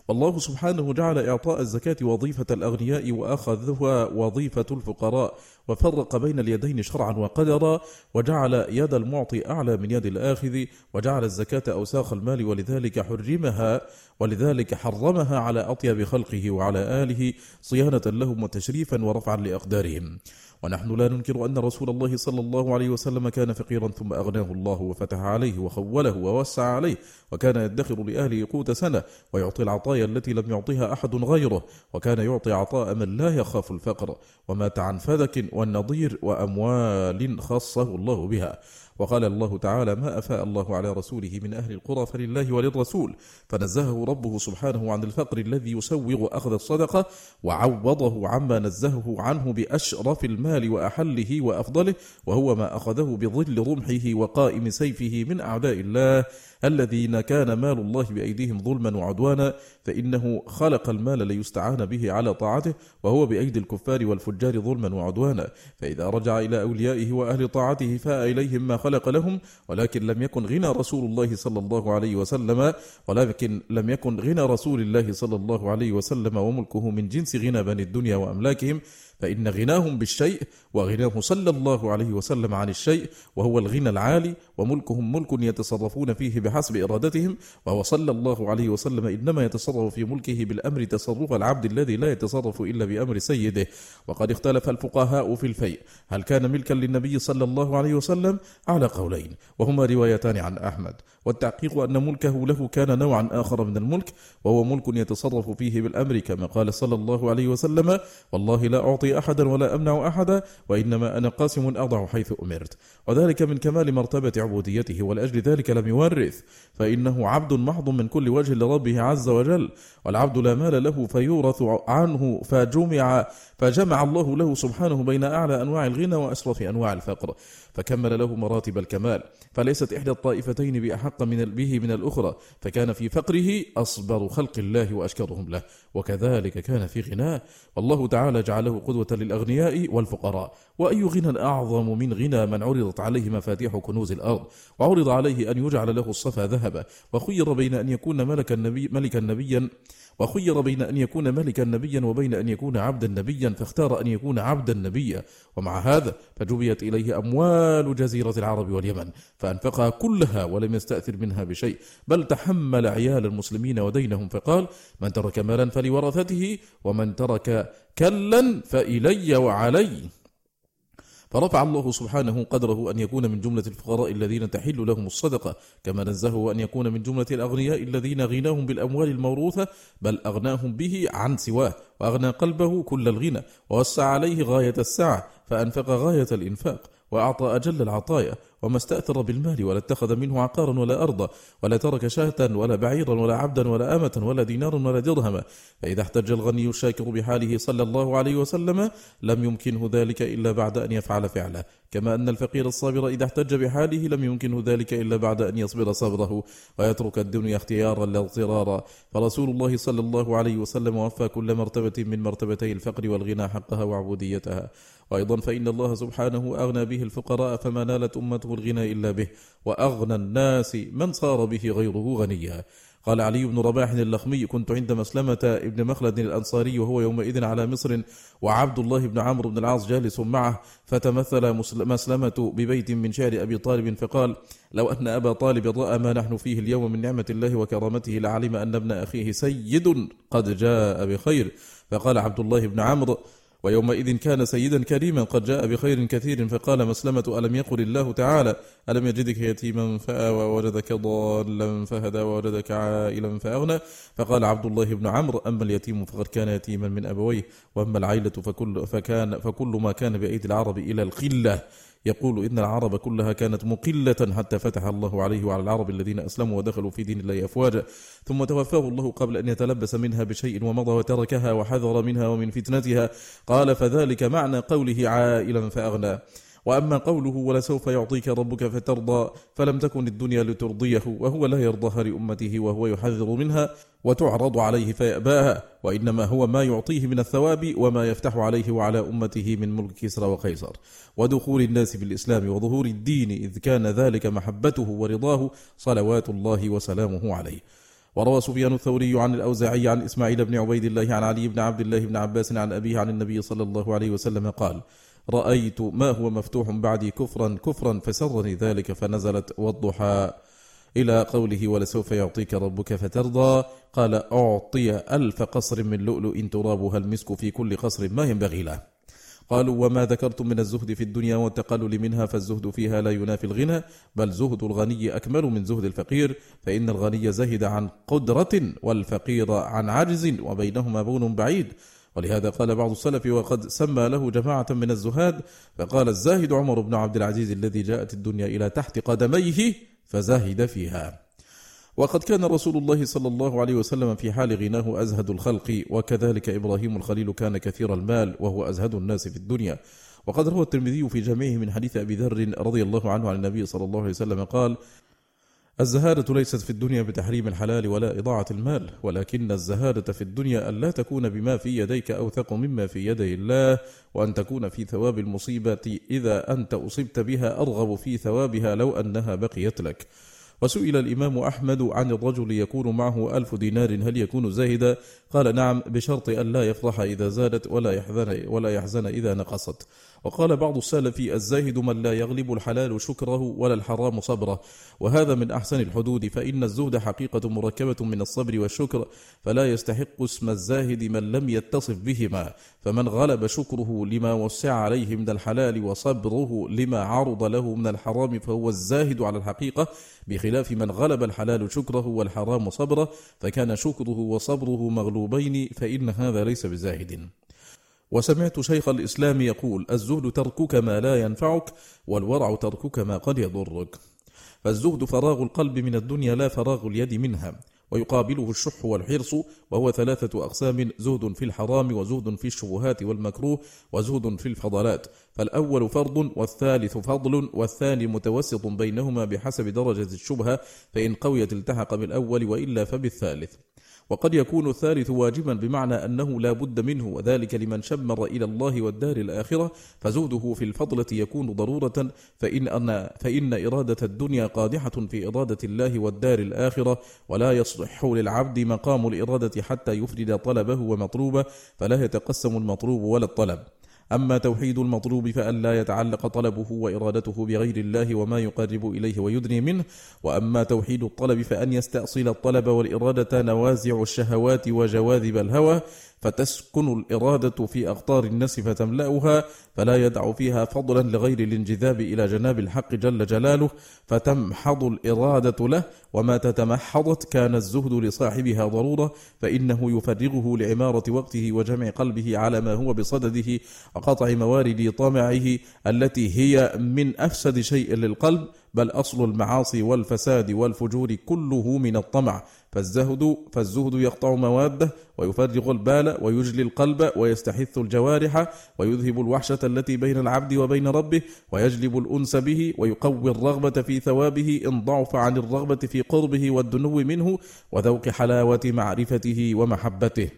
والله سبحانه جعل إعطاء الزكاة وظيفة الأغنياء وأخذها وظيفة الفقراء وفرق بين اليدين شرعا وقدرا وجعل يد المعطي أعلى من يد الآخذ وجعل الزكاة أوساخ المال ولذلك حرمها ولذلك حرمها على أطيب خلقه وعلى آله صيانة لهم وتشريفا ورفعا لأقدارهم. ونحن لا ننكر أن رسول الله صلى الله عليه وسلم كان فقيرا ثم أغناه الله وفتح عليه وخوله ووسع عليه وكان يدخر لأهله قوت سنة ويعطي العطايا التي لم يعطيها أحد غيره وكان يعطي عطاء من لا يخاف الفقر ومات عن فذك والنظير وأموال خصه الله بها. وقال الله تعالى ما أفاء الله على رسوله من أهل القرى فلله وللرسول. فنزهه ربه سبحانه عن الفقر الذي يسوغ أخذ الصدقة وعوضه عما نزهه عنه بأشرف المال وأحله وأفضله وهو ما أخذه بظل رمحه وقائم سيفه من أعداء الله. الذين كان مال الله بأيديهم ظلما وعدوانا فإنه خلق المال ليستعان به على طاعته وهو بأيدي الكفار والفجار ظلما وعدوانا. فإذا رجع إلى أوليائه وأهل طاعته فاء إليهم ما خلق لهم ولكن لم يكن غنى رسول الله صلى الله عليه وسلم ولكن لم يكن غنى رسول الله صلى الله عليه وسلم وملكه من جنس غنى بني الدنيا وأملاكهم. فإن غناهم بالشيء وغناه صلى الله عليه وسلم عن الشيء وهو الغنى العالي وملكهم ملك يتصرفون فيه بحسب إرادتهم وهو صلى الله عليه وسلم إنما يتصرف في ملكه بالأمر تصرف العبد الذي لا يتصرف إلا بأمر سيده. وقد اختلف الفقهاء في الفيء. هل كان ملكا للنبي صلى الله عليه وسلم؟ على قولين. وهما روايتان عن أحمد. والتحقيق أن ملكه له كان نوعا آخر من الملك وهو ملك يتصرف فيه بالأمر كما قال صلى الله عليه وسلم والله لا أعطي أحدا ولا أمنع أحدا وإنما أنا قاسم أضع حيث أمرت. وذلك من كمال مرتبة عبوديته ولأجل ذلك لم يورث فإنه عبد محض من كل وجه لربه عز وجل. والعبد لا مال له فيورث عنه فجمع فجمع الله له سبحانه بين أعلى أنواع الغنى وأشرف أنواع الفقر فكمل له مراتب الكمال. فليست إحدى الطائفتين بأحق من به من الأخرى. فكان في فقره أصبر خلق الله وأشكرهم له وكذلك كان في غناه. والله تعالى جعله قدوة للأغنياء والفقراء وأي غنى أعظم من غنى من عرضت عليه مفاتيح كنوز الأرض وعرض عليه أن يجعل له الصفا ذهبا وخير بين أن يكون ملكا نبي ملكا نبيا وخير بين أن يكون ملكا نبيا وبين أن يكون عبدا نبيا فاختار أن يكون عبدا نبيا. ومع هذا فجبيت إليه أموال جزيرة العرب واليمن فأنفقها كلها ولم يستأثر منها بشيء بل تحمل عيال المسلمين ودينهم فقال من ترك مالا فلورثته ومن ترك كلا فإلي وعلي. فرفع الله سبحانه قدره أن يكون من جملة الفقراء الذين تحل لهم الصدقة كما نزهه أن يكون من جملة الأغنياء الذين غناهم بالأموال الموروثة بل أغناهم به عن سواه وأغنى قلبه كل الغنى ووسع عليه غاية السعة فأنفق غاية الإنفاق وأعطى أجل العطايا وما استأثر بالمال ولا اتخذ منه عقارا ولا أرضا ولا ترك شاة ولا بعيرا ولا عبدا ولا أمة ولا دينارا ولا درهما. فإذا احتج الغني الشاكر بحاله صلى الله عليه وسلم لم يمكنه ذلك إلا بعد أن يفعل فعله. كما أن الفقير الصابر إذا احتج بحاله لم يمكنه ذلك إلا بعد أن يصبر صبره ويترك الدنيا اختيارا لا اضطرارا. فرسول الله صلى الله عليه وسلم وفى كل مرتبة من مرتبتي الفقر والغنى حقها وعبوديتها. وأيضا فإن الله سبحانه أغنى به الفقراء فما نالت أمته الغنى إلا به وأغنى الناس من صار به غيره غنيا. قال علي بن رباح اللخمي كنت عند مسلمة ابن مخلد الأنصاري وهو يومئذ على مصر وعبد الله بن عمرو بن العاص جالس معه فتمثل مسلمة ببيت من شعر أبي طالب فقال لو أن أبا طالب رأى ما نحن فيه اليوم من نعمة الله وكرامته لعلم أن ابن أخيه سيد قد جاء بخير فقال عبد الله بن عمرو ويومئذ كان سيدا كريما قد جاء بخير كثير فقال مسلمة ألم يقل الله تعالى؟ ألم يجدك يتيما فآوى ووجدك ضالا فهدى ووجدك عائلا فأغنى؟ فقال عبد الله بن عمرو أما اليتيم فقد كان يتيما من أبويه وأما العيلة فكل, فكان فكل ما كان بأيدي العرب إلى الخلة يقول إن العرب كلها كانت مقلة حتى فتح الله عليه وعلى العرب الذين أسلموا ودخلوا في دين الله أفواجا. ثم توفاه الله قبل أن يتلبس منها بشيء ومضى وتركها وحذر منها ومن فتنتها. قال فذلك معنى قوله عائلا فأغنى. وأما قوله ولسوف يعطيك ربك فترضى فلم تكن الدنيا لترضيه وهو لا يرضاها لأمته وهو يحذر منها وتعرض عليه فيأباها وإنما هو ما يعطيه من الثواب وما يفتح عليه وعلى أمته من ملك كسرى وقيصر. ودخول الناس في الإسلام وظهور الدين إذ كان ذلك محبته ورضاه صلوات الله وسلامه عليه. وروى سفيان الثوري عن الأوزاعي عن إسماعيل بن عبيد الله عن علي بن عبد الله بن عباس عن أبيه عن النبي صلى الله عليه وسلم قال رأيت ما هو مفتوح بعدي كفرا كفرا فسرني ذلك فنزلت والضحى. إلى قوله ولسوف يعطيك ربك فترضى. قال أعطي ألف قصر من لؤلؤ ترابها المسك في كل قصر؟ ما ينبغي له. قالوا وما ذكرتم من الزهد في الدنيا والتقلل منها فالزهد فيها لا ينافي الغنى بل زهد الغني أكمل من زهد الفقير. فإن الغني زهد عن قدرة والفقير عن عجز وبينهما بون بعيد. ولهذا قال بعض السلف وقد سمى له جماعة من الزهاد فقال الزاهد عمر بن عبد العزيز الذي جاءت الدنيا إلى تحت قدميه فزاهد فيها. وقد كان رسول الله صلى الله عليه وسلم في حال غناه أزهد الخلق وكذلك إبراهيم الخليل كان كثير المال وهو أزهد الناس في الدنيا. وقد روى الترمذي في جامعه من حديث أبي ذر رضي الله عنه عن النبي صلى الله عليه وسلم قال الزهادة ليست في الدنيا بتحريم الحلال ولا إضاعة المال ولكن الزهادة في الدنيا أن لا تكون بما في يديك أوثق مما في يدي الله وأن تكون في ثواب المصيبة إذا أنت أصبت بها أرغب في ثوابها لو أنها بقيت لك. وسئل الإمام أحمد عن الرجل يكون معه ألف دينار هل يكون زاهدا؟ قال نعم بشرط أن لا إذا زادت ولا يحزن, ولا يحزن إذا نقصت. وقال بعض السلف الزاهد من لا يغلب الحلال شكره ولا الحرام صبره. وهذا من أحسن الحدود فإن الزهد حقيقة مركبة من الصبر والشكر فلا يستحق اسم الزاهد من لم يتصف بهما. فمن غلب شكره لما وسع عليه من الحلال وصبره لما عرض له من الحرام فهو الزاهد على الحقيقة. بخلاف من غلب الحلال شكره والحرام صبره فكان شكره وصبره مغلوبين فإن هذا ليس بزاهد. وسمعت شيخ الإسلام يقول الزهد تركك ما لا ينفعك والورع تركك ما قد يضرك. فالزهد فراغ القلب من الدنيا لا فراغ اليد منها. ويقابله الشح والحرص وهو ثلاثة أقسام زهد في الحرام وزهد في الشبهات والمكروه وزهد في الفضلات. فالأول فرض والثالث فضل والثاني متوسط بينهما بحسب درجة الشبهة فإن قويت التحق بالأول وإلا فبالثالث. وقد يكون الثالث واجبا بمعنى أنه لا بد منه وذلك لمن شمر إلى الله والدار الآخرة فزهده في الفضلة يكون ضرورة فإن, أن فإن إرادة الدنيا قادحة في إرادة الله والدار الآخرة ولا يصلح للعبد مقام الإرادة حتى يفرد طلبه ومطلوبه فلا يتقسم المطلوب ولا الطلب. أما توحيد المطلوب فأن لا يتعلق طلبه وإرادته بغير الله وما يقرب إليه ويدني منه وأما توحيد الطلب فأن يستأصل الطلب والإرادة نوازع الشهوات وجواذب الهوى فتسكن الإرادة في أقطار الناس فتملأها فلا يدع فيها فضلا لغير الانجذاب إلى جناب الحق جل جلاله فتمحض الإرادة له وما تتمحضت كان الزهد لصاحبها ضرورة فإنه يفرغه لعمارة وقته وجمع قلبه على ما هو بصدده وقطع موارد طمعه التي هي من أفسد شيء للقلب بل أصل المعاصي والفساد والفجور كله من الطمع. فالزهد فالزهد يقطع مواده ويفرغ البال ويجلي القلب ويستحث الجوارح ويذهب الوحشة التي بين العبد وبين ربه ويجلب الأنس به ويقوي الرغبة في ثوابه إن ضعف عن الرغبة في قربه والدنو منه وذوق حلاوة معرفته ومحبته.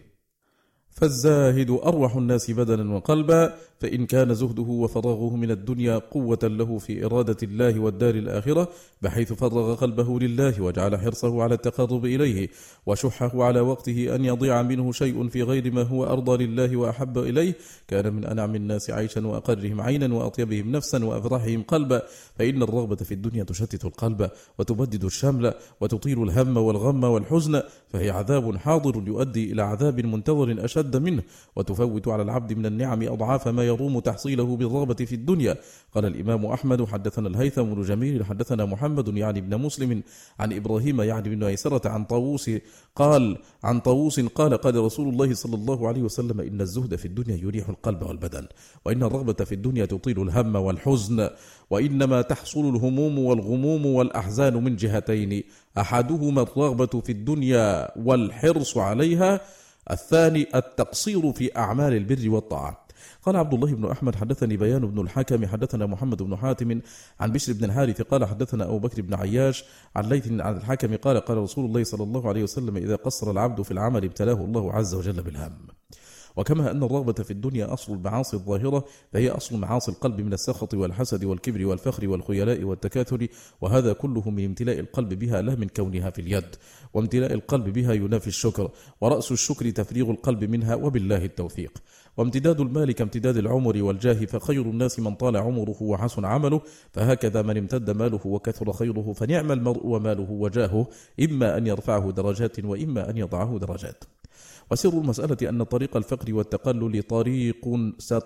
فالزاهد أروح الناس بدنا وقلبا فإن كان زهده وفراغه من الدنيا قوة له في إرادة الله والدار الآخرة بحيث فرغ قلبه لله وجعل حرصه على التقرب إليه وشحه على وقته أن يضيع منه شيء في غير ما هو أرضى لله وأحب إليه. كان من أنعم الناس عيشا وأقرهم عينا وأطيبهم نفسا وأفرحهم قلبا. فإن الرغبة في الدنيا تشتت القلب وتبدد الشمل وتطيل الهم والغم والحزن فهي عذاب حاضر يؤدي إلى عذاب منتظر أشد منه وتفوت على العبد من النعم أضعاف ما يروم تحصيله بالرغبة في الدنيا. قال الإمام أحمد حدثنا الهيثم بن جميل حدثنا محمد يعني ابن مسلم عن إبراهيم يعني بن ميسرة عن طاووس قال عن طاووس قال قال رسول الله صلى الله عليه وسلم إن الزهد في الدنيا يريح القلب والبدن وإن الرغبة في الدنيا تطيل الهم والحزن وإنما تحصل الهموم والغموم والأحزان من جهتين أحدهما الرغبة في الدنيا والحرص عليها الثاني التقصير في أعمال البر والطاعة. قال عبد الله بن أحمد حدثني بيان بن الحكم حدثنا محمد بن حاتم عن بشر بن الحارث قال حدثنا أبو بكر بن عياش عن ليث عن الحكم قال قال رسول الله صلى الله عليه وسلم إذا قصر العبد في العمل ابتلاه الله عز وجل بالهم. وكما أن الرغبة في الدنيا أصل المعاصي الظاهرة فهي أصل معاصي القلب من السخط والحسد والكبر والفخر والخيلاء والتكاثر وهذا كله من امتلاء القلب بها لا من كونها في اليد وامتلاء القلب بها ينافي الشكر ورأس الشكر تفريغ القلب منها وبالله التوفيق. وامتداد المال كامتداد العمر والجاه فخير الناس من طال عمره وحسن عمله فهكذا من امتد ماله وكثر خيره فنعم المرء وماله وجاهه إما أن يرفعه درجات وإما أن يضعه درجات. وسر المسألة أن طريق الفقر والتقلل طريق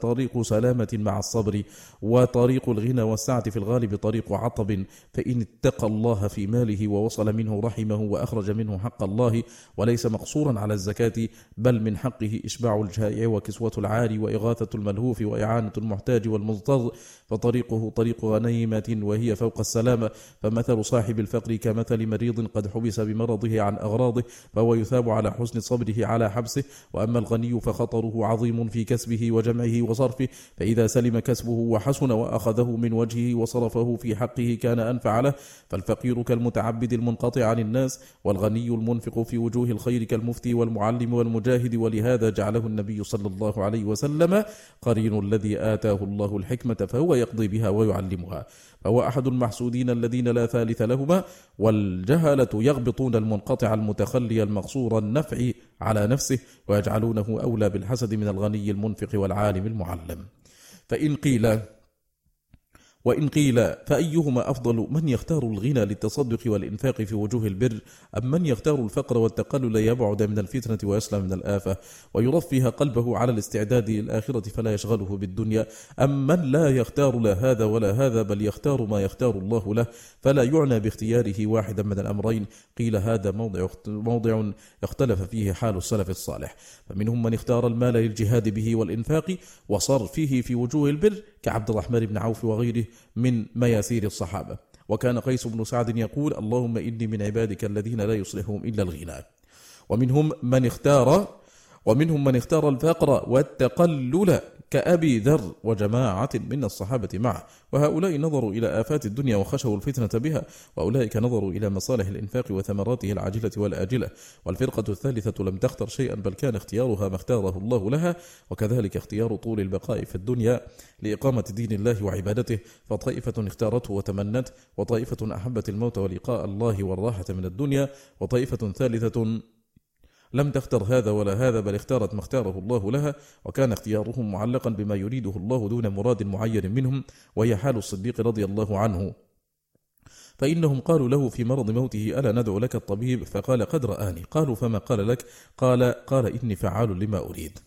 طريق سلامة مع الصبر وطريق الغنى والسعة في الغالب طريق عطب فإن اتقى الله في ماله ووصل منه رحمه وأخرج منه حق الله وليس مقصورا على الزكاة بل من حقه إشباع الجائع وكسوة العار وإغاثة الملهوف وإعانة المحتاج والمضطر فطريقه طريق غنيمة وهي فوق السلامة. فمثل صاحب الفقر كمثل مريض قد حبس بمرضه عن أغراضه فهو يثاب على حسن صبره على حبسه وأما الغني فخطره عظيم في كسبه وجمعه وصرفه فإذا سلم كسبه وحسن وأخذه من وجهه وصرفه في حقه كان أنفع له. فالفقير كالمتعبد المنقطع عن الناس والغني المنفق في وجوه الخير كالمفتي والمعلم والمجاهد ولهذا جعله النبي صلى الله عليه وسلم قرين الذي آتاه الله الحكمة فهو يقضي بها ويعلمها. فهو أحد المحسودين الذين لا ثالث لهما والجهلة يغبطون المنقطع المتخلي المقصور النفع على نفسه ويجعلونه أولى بالحسد من الغني المنفق والعالم المعلم. فإن قيل وإن قيل فأيهما أفضل من يختار الغنى للتصدق والإنفاق في وجوه البر أم من يختار الفقر والتقلل يبعد من الفتنة ويسلم من الآفة ويرفه قلبه على الاستعداد للآخرة فلا يشغله بالدنيا أم من لا يختار لا هذا ولا هذا بل يختار ما يختار الله له فلا يعنى باختياره واحدا من الأمرين قيل هذا موضع, موضع اختلف فيه حال السلف الصالح فمنهم من اختار المال للجهاد به والإنفاق وصرفه في وجوه البر كعبد الرحمن بن عوف وغيره من مياسير الصحابة. وكان قيس بن سعد يقول اللهم إني من عبادك الذين لا يصلحهم إلا الغنى. ومنهم من اختار ومنهم من اختار الفقر والتقلل كأبي ذر وجماعة من الصحابة معه. وهؤلاء نظروا إلى آفات الدنيا وخشوا الفتنة بها وأولئك نظروا إلى مصالح الإنفاق وثمراته العاجلة والآجلة. والفرقة الثالثة لم تختر شيئا بل كان اختيارها ما اختاره الله لها وكذلك اختيار طول البقاء في الدنيا لإقامة دين الله وعبادته. فطائفة اختارته وتمنت وطائفة أحبت الموت ولقاء الله والراحة من الدنيا وطائفة ثالثة لم تختر هذا ولا هذا بل اختارت ما اختاره الله لها وكان اختيارهم معلقا بما يريده الله دون مراد معين منهم وهي حال الصديق رضي الله عنه. فإنهم قالوا له في مرض موته ألا ندعو لك الطبيب؟ فقال قد رآني. قالوا فما قال لك؟ قال قال إني فعال لما أريد.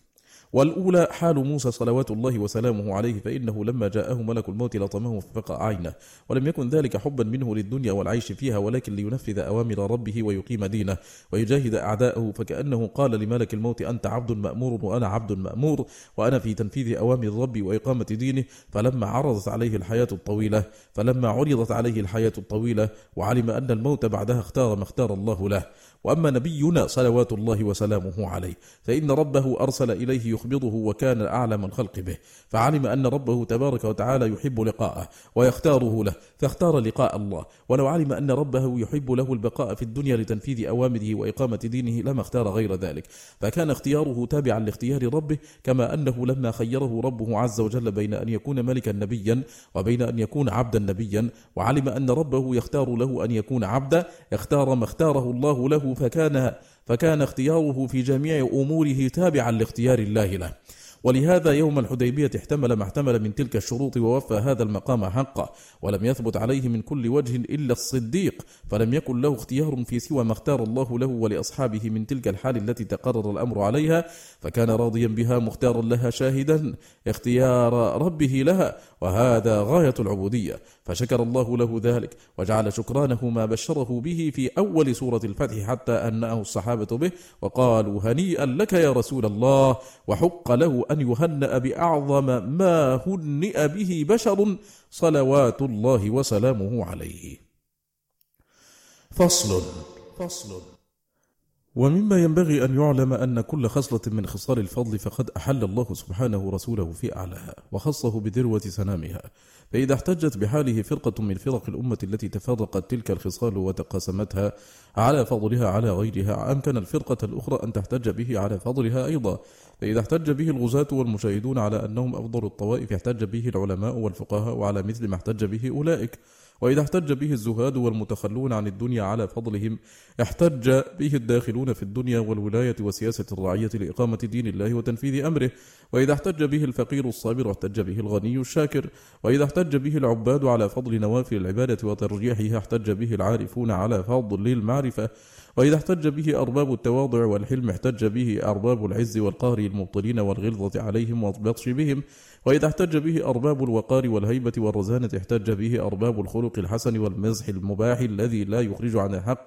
والأولى حال موسى صلوات الله وسلامه عليه فإنه لما جاءه ملك الموت لطمه ففقع عينه ولم يكن ذلك حبا منه للدنيا والعيش فيها ولكن لينفذ أوامر ربه ويقيم دينه ويجاهد أعداءه فكأنه قال لملك الموت أنت عبد مأمور وأنا عبد مأمور وأنا في تنفيذ أوامر ربي وإقامة دينه. فلما عرضت عليه الحياة الطويلة فلما عرضت عليه الحياة الطويلة وعلم أن الموت بعدها اختار ما اختار الله له. وأما نبينا صلوات الله وسلامه عليه فإن ربه أرسل إليه يخبضه وكان أعلم الخلق به فعلم أن ربه تبارك وتعالى يحب لقاءه ويختاره له فاختار لقاء الله. ولو علم أن ربه يحب له البقاء في الدنيا لتنفيذ أوامره وإقامة دينه لما اختار غير ذلك. فكان اختياره تابعا لاختيار ربه كما أنه لما خيره ربه عز وجل بين أن يكون ملكا نبيا وبين أن يكون عبدا نبيا وعلم أن ربه يختار له أن يكون عبدا اختار ما اختاره الله له فكان فكان اختياره في جميع أموره تابعا لاختيار الله له. ولهذا يوم الحديبية احتمل ما احتمل من تلك الشروط ووفى هذا المقام حقه ولم يثبت عليه من كل وجه إلا الصديق فلم يكن له اختيار في سوى ما اختار الله له ولأصحابه من تلك الحال التي تقرر الأمر عليها فكان راضيا بها مختارا لها شاهدا اختيار ربه لها وهذا غاية العبودية. فشكر الله له ذلك وجعل شكرانه ما بشره به في أول سورة الفتح حتى أنأه الصحابة به وقالوا هنيئا لك يا رسول الله وحق له أن يهنأ بأعظم ما هنئ به بشر صلوات الله وسلامه عليه. فصل فصل. ومما ينبغي أن يعلم أن كل خصلة من خصال الفضل فقد أحل الله سبحانه رسوله في أعلاها وخصه بذروة سنامها. فإذا احتجت بحاله فرقة من فرق الأمة التي تفرقت تلك الخصال وتقاسمتها على فضلها على غيرها أمكن الفرقة الأخرى أن تحتج به على فضلها أيضا. فإذا احتج به الغزاة والمشاهدون على أنهم أفضل الطوائف احتج به العلماء والفقهاء وعلى مثل ما احتج به أولئك. وإذا احتج به الزهاد والمتخلون عن الدنيا على فضلهم احتج به الداخلون في الدنيا والولاية وسياسة الرعية لإقامة دين الله وتنفيذ أمره. وإذا احتج به الفقير الصابر احتج به الغني الشاكر. وإذا احتج به العباد على فضل نوافل العبادة وترجيحها احتج به العارفون على فضل المعرفة. وإذا احتج به أرباب التواضع والحلم احتج به أرباب العز والقهر المبطلين والغلظة عليهم والبطش بهم. وإذا احتج به أرباب الوقار والهيبة والرزانة احتج به أرباب الخلق الحسن والمزح المباح الذي لا يخرج عن الحق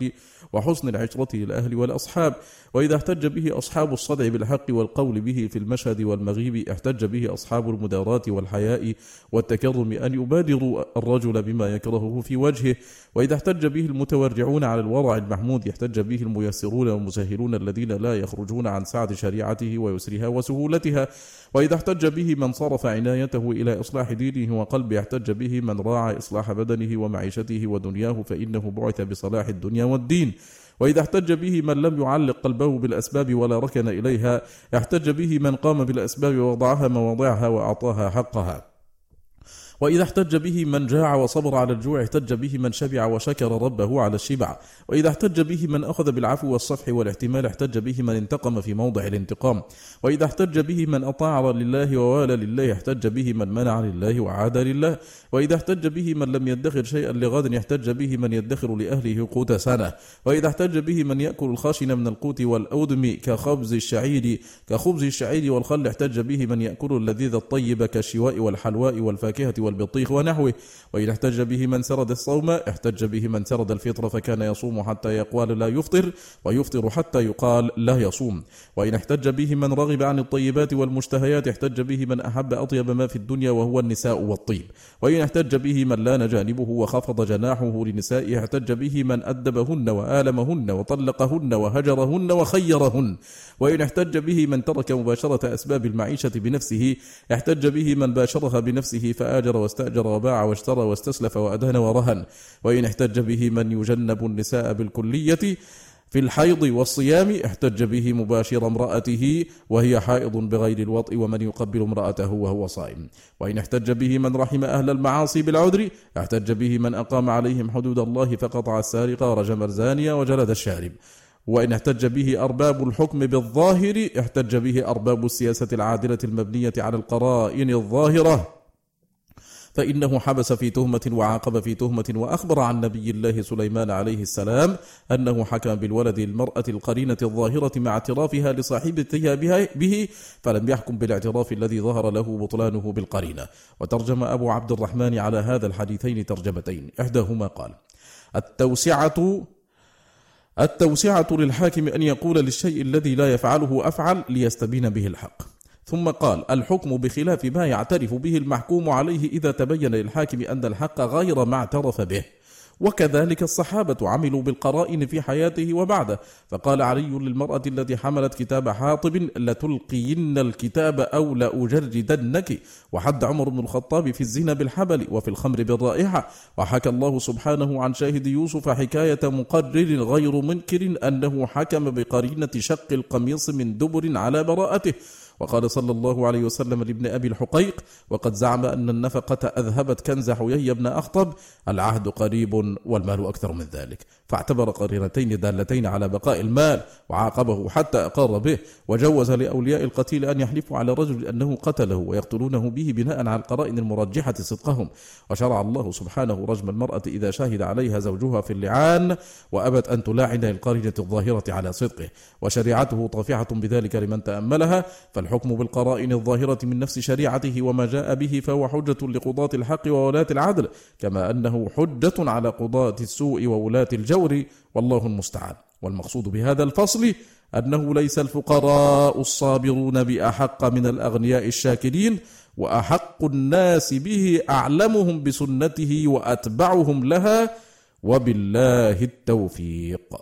وحسن العشرة للأهل والأصحاب. وإذا احتج به أصحاب الصدع بالحق والقول به في المشهد والمغيب احتج به أصحاب المدارات والحياء والتكرم أن يبادروا الرجل بما يكرهه في وجهه. وإذا احتج به المتورعون على الورع المحمود احتج به الميسرون والمسهلون الذين لا يخرجون عن سعة شريعته ويسرها وسهولتها. وإذا احتج به من صرف عنايته إلى إصلاح دينه وقلبه احتج به من راعى إصلاح بدنه ومعيشته ودنياه فإنه بعث بصلاح الدنيا والدين. وإذا احتج به من لم يعلق قلبه بالأسباب ولا ركن إليها احتج به من قام بالأسباب ووضعها مواضعها وأعطاها حقها. وإذا احتج به من جاع وصبر على الجوع احتج به من شبع وشكر ربه على الشبع وإذا احتج به من أخذ بالعفو والصفح والاحتمال احتج به من انتقم في موضع الانتقام وإذا احتج به من أطاع لله ووالى لله احتج به من منع لله وعاد لله وإذا احتج به من لم يدخر شيئا لغد احتج به من يدخر لأهله قوت سنة وإذا احتج به من يأكل الخاشن من القوت والأودم كخبز الشعير كخبز الشعير والخل احتج به من يأكل اللذيذ الطيب كالشواء والحلواء والفاكهة والبطيخ ونحوه. وإذا احتج به من سرد الصوم احتج به من سرد الفطر فكان يصوم حتى يقال لا يفطر ويفطر حتى يقال لا يصوم. وإن احتج به من رغب عن الطيبات والمشتهيات احتج به من أحب أطيب ما في الدنيا وهو النساء والطيب. وإن احتج به من لأن جانبه وخفض جناحه لنسائه احتج به من أدبهن وآلمهن وطلقهن وهجرهن وخيرهن. وإن احتج به من ترك مباشرة أسباب المعيشة بنفسه احتج به من باشرها بنفسه فآجر واستأجر وباع واشترى واستسلف وأدهن ورهن. وإن احتج به من يجنب النساء بالكلية في الحيض والصيام احتج به مباشر امرأته وهي حائض بغير الوطء ومن يقبل امرأته وهو صائم. وإن احتج به من رحم أهل المعاصي بالعذر احتج به من أقام عليهم حدود الله فقطع السارق ورجم الزانية وجلد الشارب. وإن احتج به أرباب الحكم بالظاهر احتج به أرباب السياسة العادلة المبنية على القرائن الظاهرة. فإنه حبس في تهمة وعاقب في تهمة وأخبر عن نبي الله سليمان عليه السلام أنه حكم بالولد المرأة القرينة الظاهرة مع اعترافها لصاحبتها به فلم يحكم بالاعتراف الذي ظهر له بطلانه بالقرينة. وترجم أبو عبد الرحمن على هذا الحديثين ترجمتين. إحداهما قال التوسعة التوسعة للحاكم أن يقول للشيء الذي لا يفعله أفعل ليستبين به الحق. ثم قال الحكم بخلاف ما يعترف به المحكوم عليه إذا تبين للحاكم أن الحق غير ما اعترف به. وكذلك الصحابة عملوا بالقرائن في حياته وبعده. فقال علي للمرأة التي حملت كتاب حاطب لتلقين الكتاب أو لأجردنك وحد عمر بن الخطاب في الزنا بالحبل وفي الخمر بالرائحة. وحكى الله سبحانه عن شاهد يوسف حكاية مقرر غير منكر أنه حكم بقرينة شق القميص من دبر على براءته. وقال صلى الله عليه وسلم لابن أبي الحقيق وقد زعم أن النفقة أذهبت كنز حيي بن أخطب العهد قريب والمال أكثر من ذلك. فاعتبر قرينتين دالتين على بقاء المال وعاقبه حتى أقر به وجوز لأولياء القتيل أن يحلفوا على الرجل أنه قتله ويقتلونه به بناء على القرائن المرجحة صدقهم. وشرع الله سبحانه رجم المرأة إذا شهد عليها زوجها في اللعان وأبت أن تلاعن القرينة الظاهرة على صدقه. وشريعته طافحة بذلك لمن تأملها فالحكم بالقرائن الظاهرة من نفس شريعته وما جاء به فهو حجة لقضاة الحق وولاة العدل كما أنه حجة على قضاة السوء وولاة الجور والله المستعان. والمقصود بهذا الفصل أنه ليس الفقراء الصابرون بأحق من الأغنياء الشاكرين وأحق الناس به أعلمهم بسنته وأتبعهم لها وبالله التوفيق.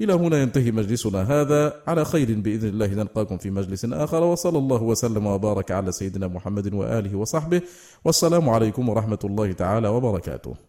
إلى هنا ينتهي مجلسنا هذا. على خير بإذن الله نلقاكم في مجلس آخر. وصلى الله وسلم وبارك على سيدنا محمد وآله وصحبه. والسلام عليكم ورحمة الله تعالى وبركاته.